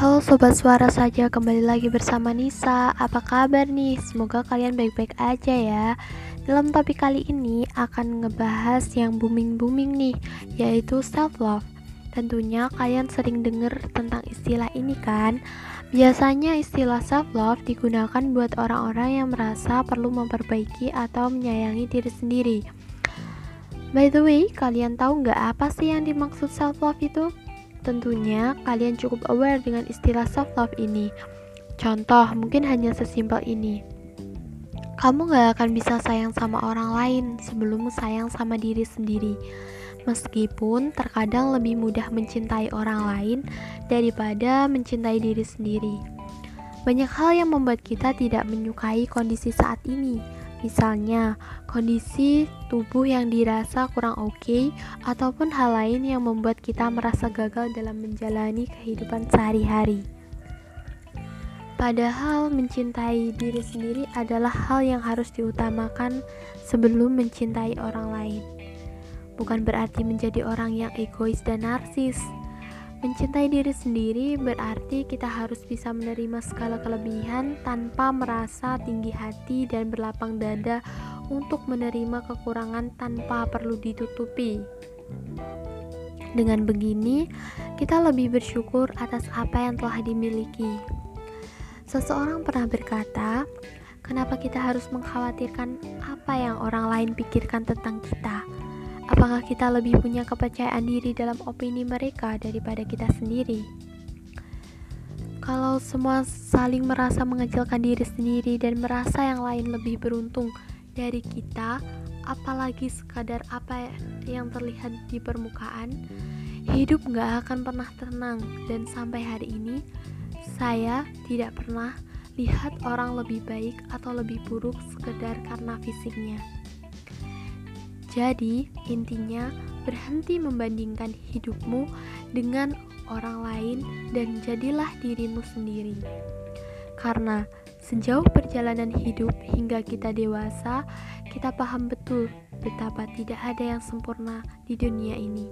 Halo Sobat Suara saja, kembali lagi bersama Nisa. Apa kabar nih? Semoga kalian baik-baik aja ya. Dalam topik kali ini akan ngebahas yang booming-booming nih Yaitu self-love. Tentunya kalian sering denger tentang istilah ini kan? Biasanya istilah self-love digunakan buat orang-orang yang merasa perlu memperbaiki atau menyayangi diri sendiri. By the way, kalian tahu nggak apa sih yang dimaksud self-love itu? Tentunya kalian cukup aware dengan istilah self-love ini. Contoh, mungkin hanya sesimpel ini. Kamu gak akan bisa sayang sama orang lain sebelum sayang sama diri sendiri. Meskipun terkadang lebih mudah mencintai orang lain daripada mencintai diri sendiri. Banyak hal yang membuat kita tidak menyukai kondisi saat ini Misalnya, kondisi tubuh yang dirasa kurang oke okay, ataupun hal lain yang membuat kita merasa gagal dalam menjalani kehidupan sehari-hari. Padahal mencintai diri sendiri adalah hal yang harus diutamakan sebelum mencintai orang lain. Bukan berarti menjadi orang yang egois dan narsis, Mencintai diri sendiri berarti kita harus bisa menerima segala kelebihan tanpa merasa tinggi hati dan berlapang dada untuk menerima kekurangan tanpa perlu ditutupi. Dengan begini, kita lebih bersyukur atas apa yang telah dimiliki. Seseorang pernah berkata, "Kenapa kita harus mengkhawatirkan apa yang orang lain pikirkan tentang kita?" Apakah kita lebih punya kepercayaan diri dalam opini mereka daripada kita sendiri? Kalau semua saling merasa mengecilkan diri sendiri dan merasa yang lain lebih beruntung dari kita, apalagi sekadar apa yang terlihat di permukaan, hidup gak akan pernah tenang dan sampai hari ini saya tidak pernah lihat orang lebih baik atau lebih buruk sekedar karena fisiknya. Jadi, intinya berhenti membandingkan hidupmu dengan orang lain dan jadilah dirimu sendiri. Karena sejauh perjalanan hidup hingga kita dewasa, kita paham betul betapa tidak ada yang sempurna di dunia ini.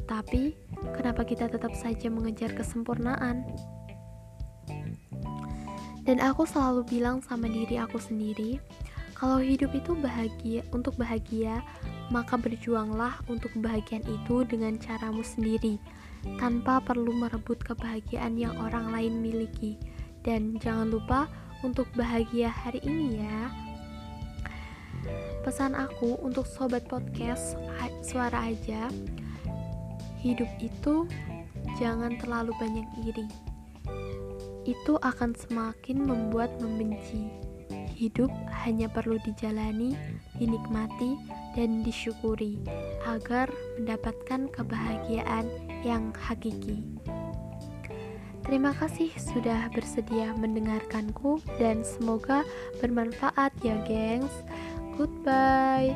Tetapi, kenapa kita tetap saja mengejar kesempurnaan? Dan aku selalu bilang sama diri aku sendiri, kalau hidup itu bahagia, untuk bahagia, maka berjuanglah untuk kebahagiaan itu dengan caramu sendiri, tanpa perlu merebut kebahagiaan yang orang lain miliki. Dan jangan lupa untuk bahagia hari ini ya. Pesan aku untuk sobat podcast suara aja, hidup itu jangan terlalu banyak iri. Itu akan semakin membuat membenci. Hidup hanya perlu dijalani, dinikmati, dan disyukuri agar mendapatkan kebahagiaan yang hakiki. Terima kasih sudah bersedia mendengarkanku dan semoga bermanfaat ya, gengs. Goodbye.